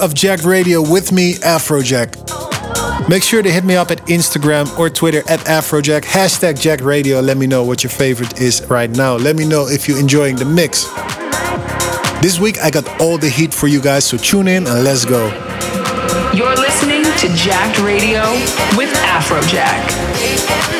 Of Jacked Radio with me, Afrojack. Make sure to hit me up at Instagram or Twitter at Afrojack, hashtag Jacked Radio. Let me know what your favorite is right now. Let me know if you're enjoying the mix. This week I got all the heat for you guys, so tune in and let's go. You're listening to Jacked Radio with Afrojack.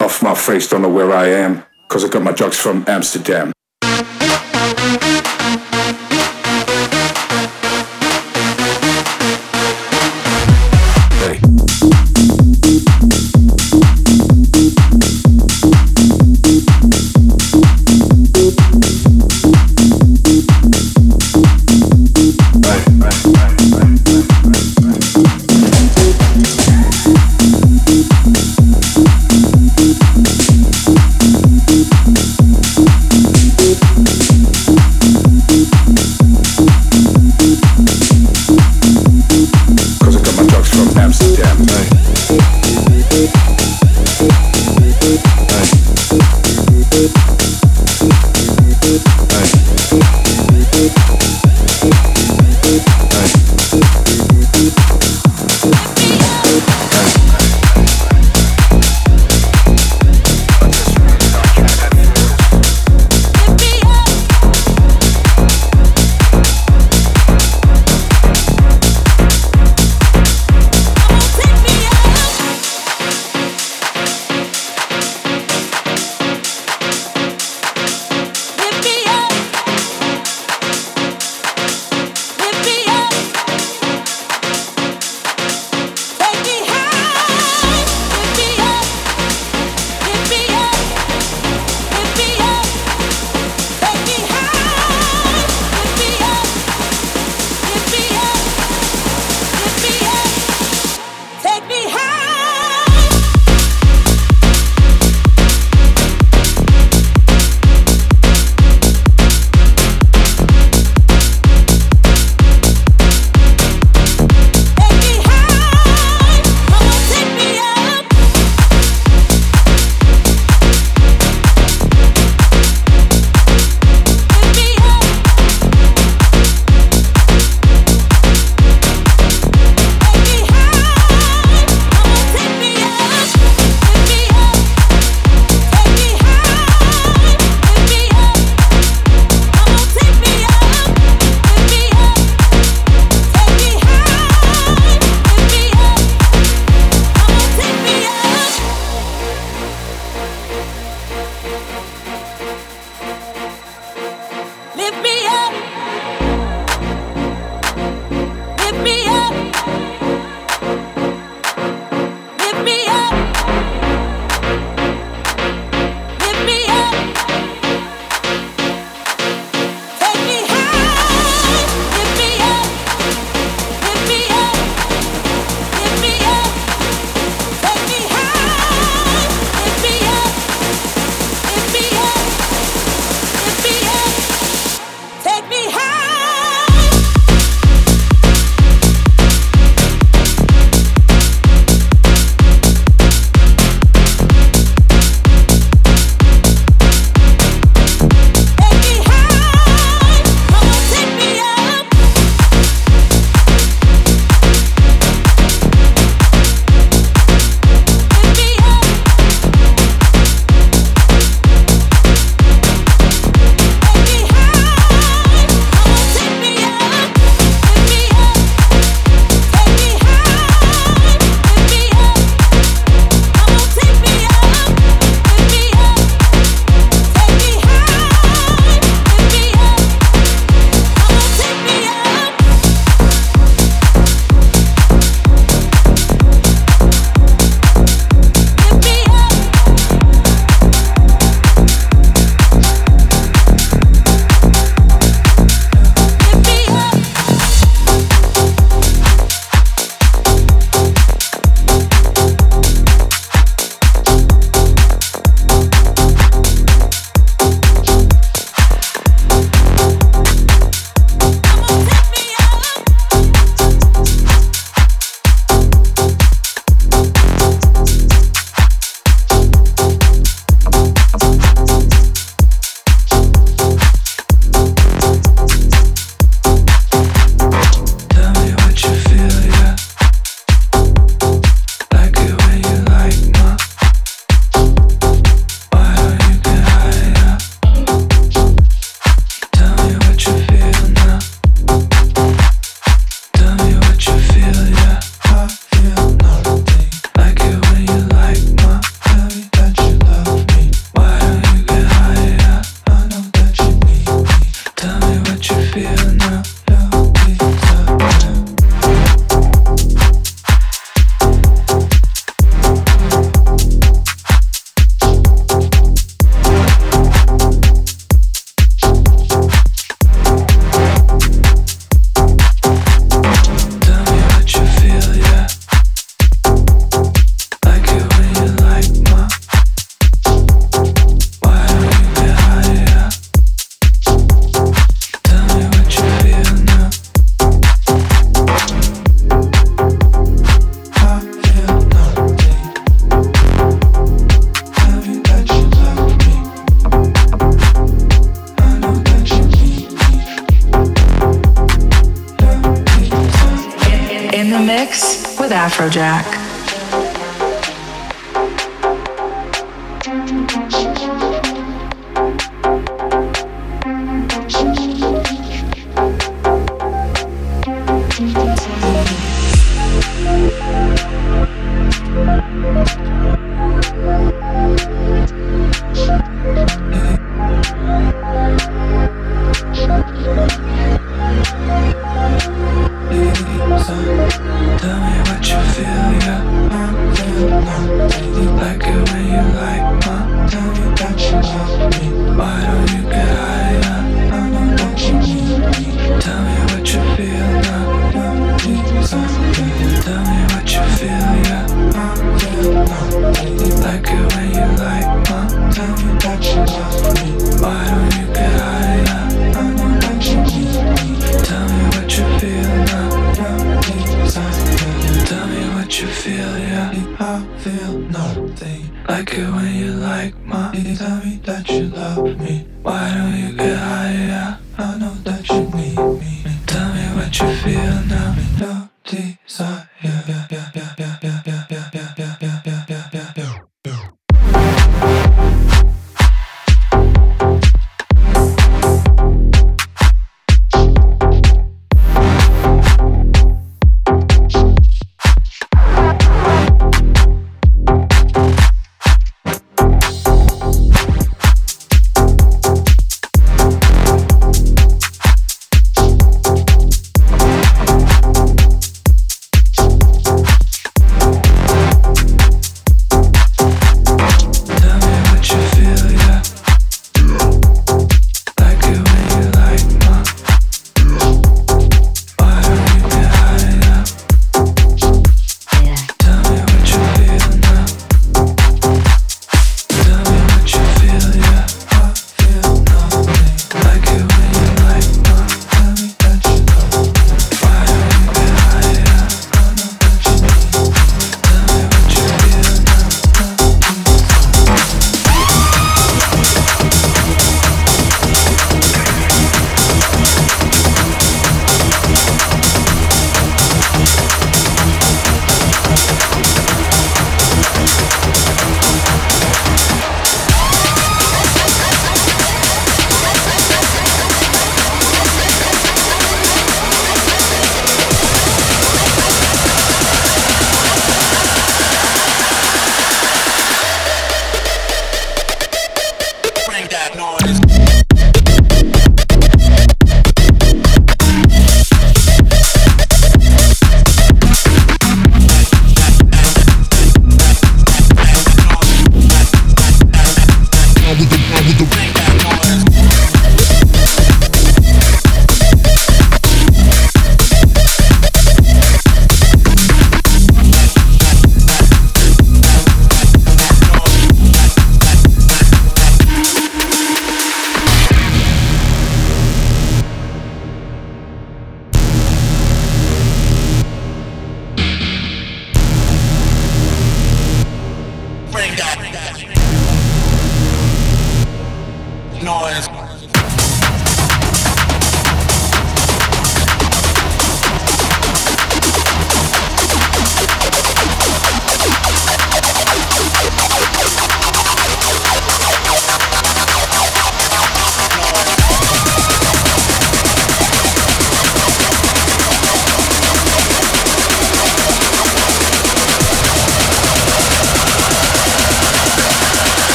Off my face, don't know where I am. Cause I got my drugs from Amsterdam.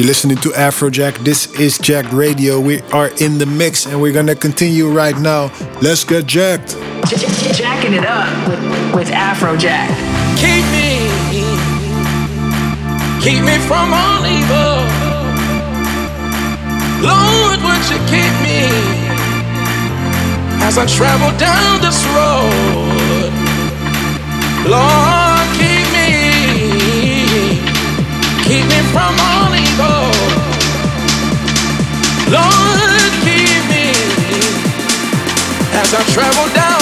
You're listening to Afrojack. This is Jacked Radio. We are in the mix and we're gonna continue right now. Let's get jacked. Jacking it up with, with Afrojack. Keep me, keep me from all evil. Lord, would you keep me as I travel down this road? Lord, keep me, keep me from all Lord, keep me as I travel down.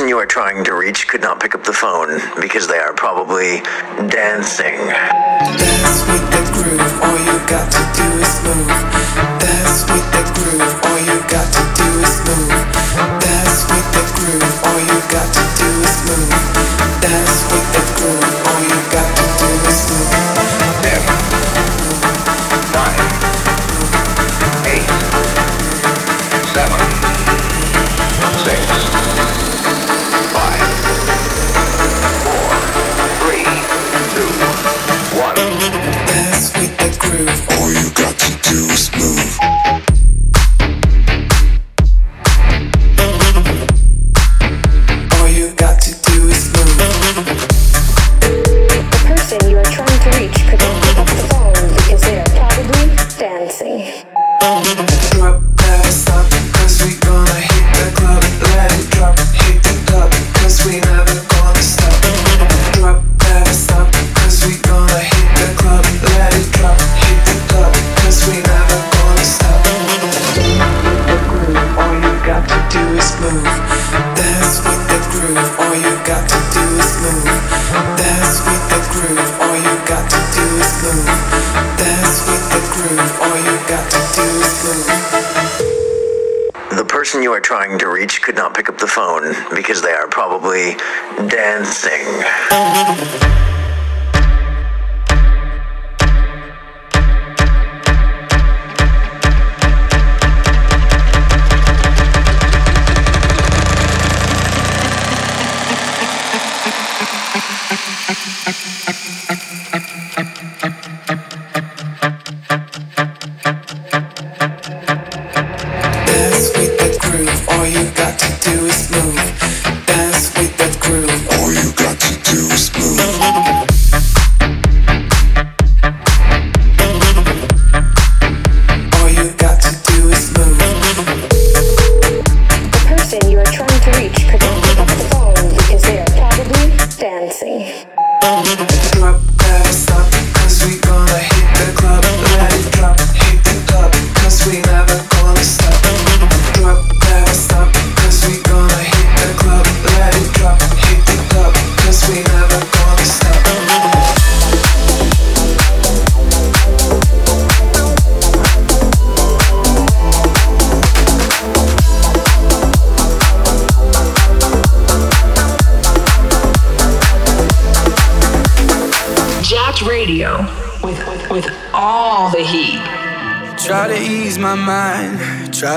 person you are trying to reach could not pick up the phone because they are probably dancing. With the groove, all you got to do is move. With the groove, all you got to do is move. With the groove, all you got to do is move. With the groove, all you got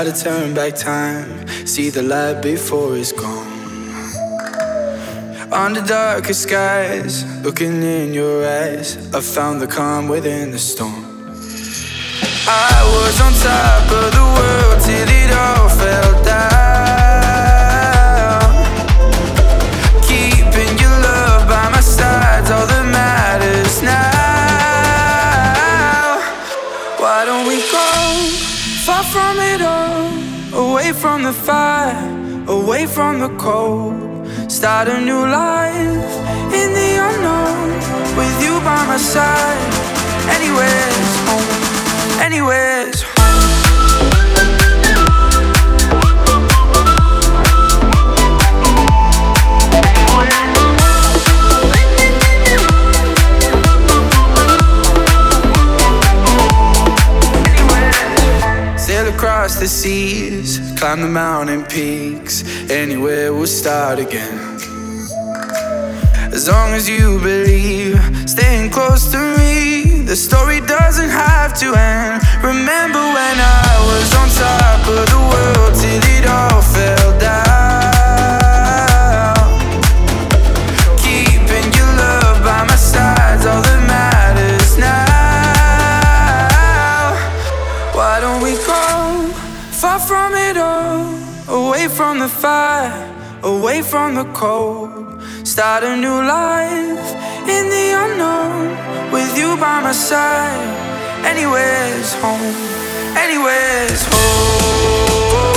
try to turn back time, see the light before it's gone. Under darker skies, looking in your eyes, I found the calm within the storm. I was on top of the world till it all fell the fire, away from the cold. Start a new life in the unknown with you by my side. Anywhere's home, anywhere's climb the mountain peaks. Anywhere we'll start again. As long as you believe, staying close to me, the story doesn't have to end. Remember from the cold. Start a new life in the unknown with you by my side. Anywhere's home, anywhere's home.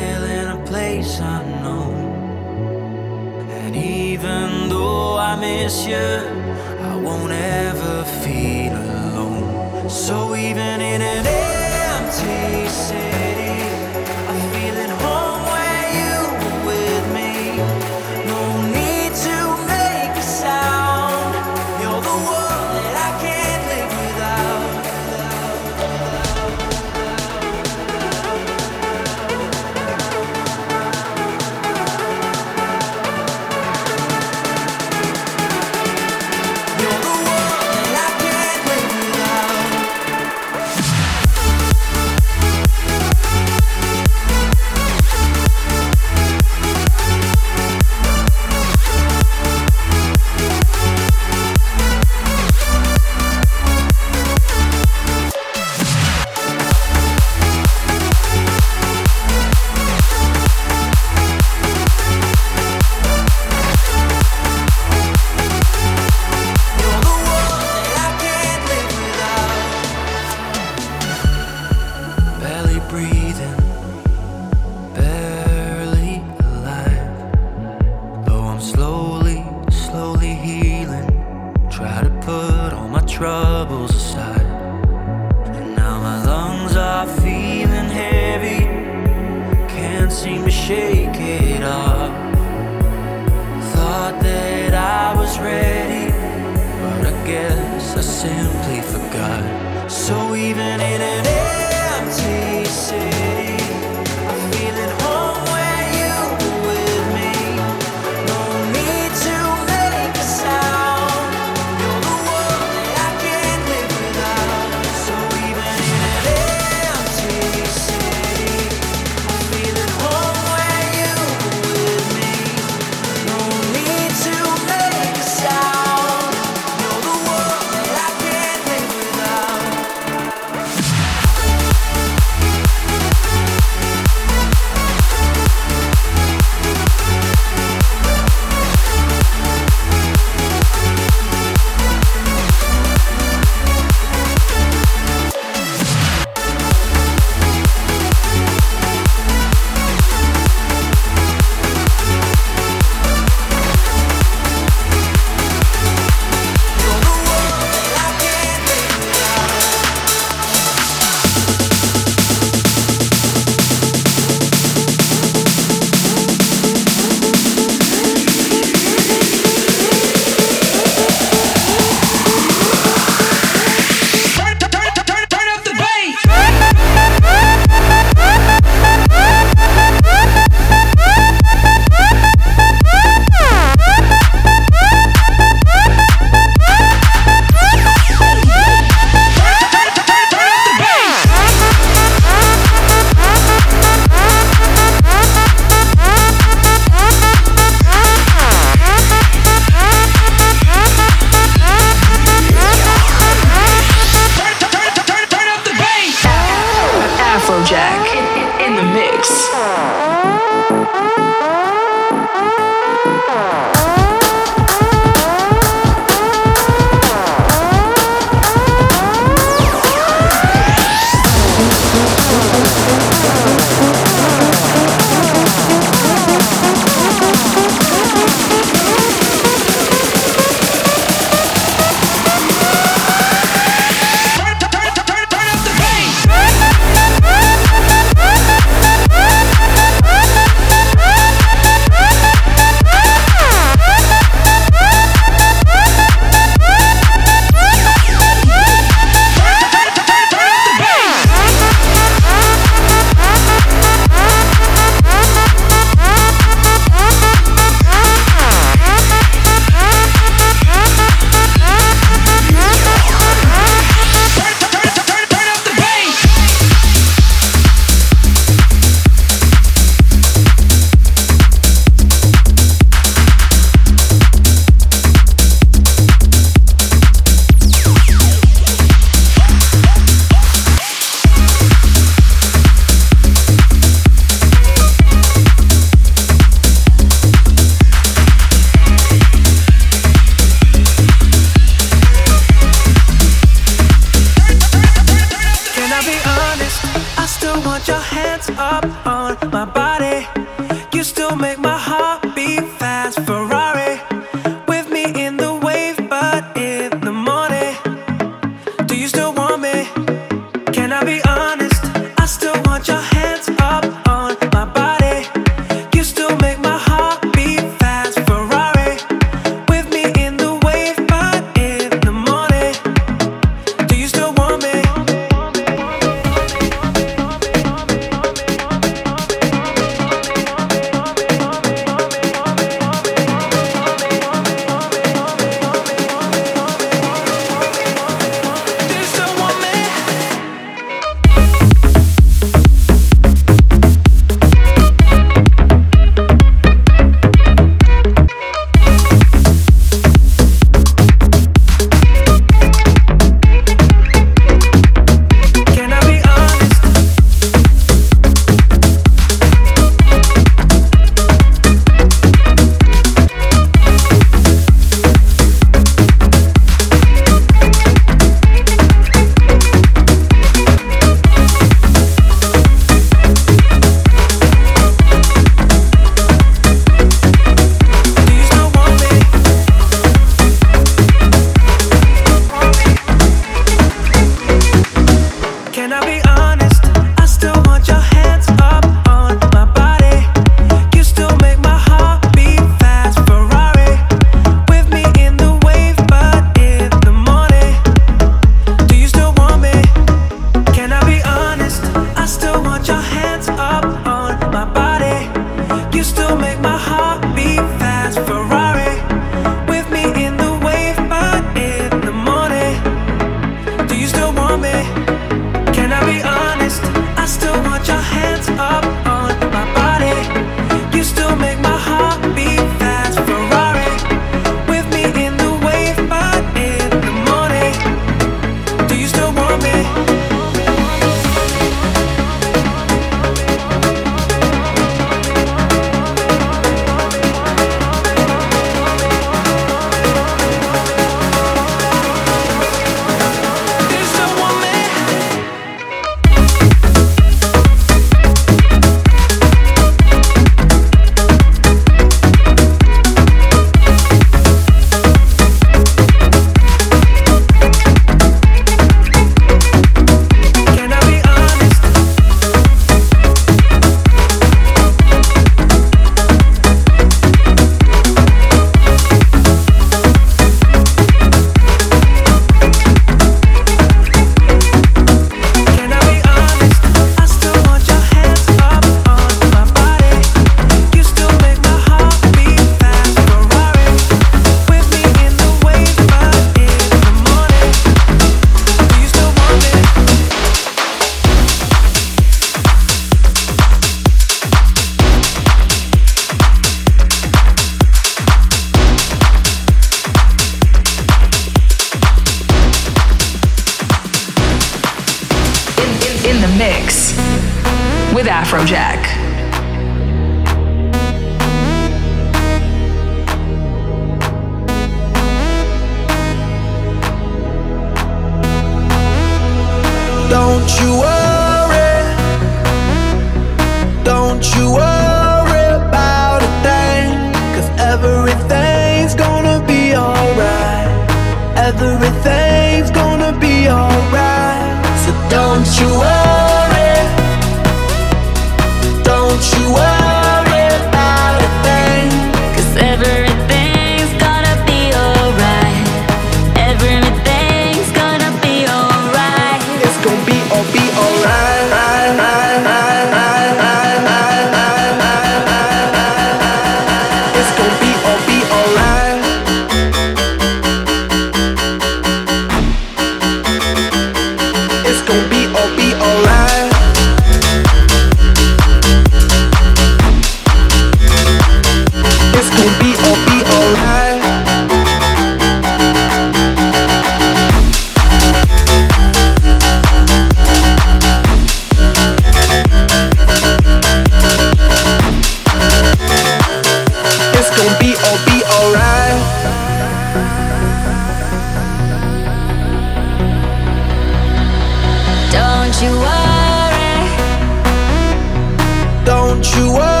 You worry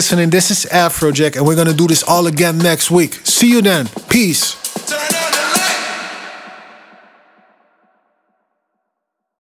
listening. This is Afrojack, and we're gonna do this all again next week. See you then. Peace.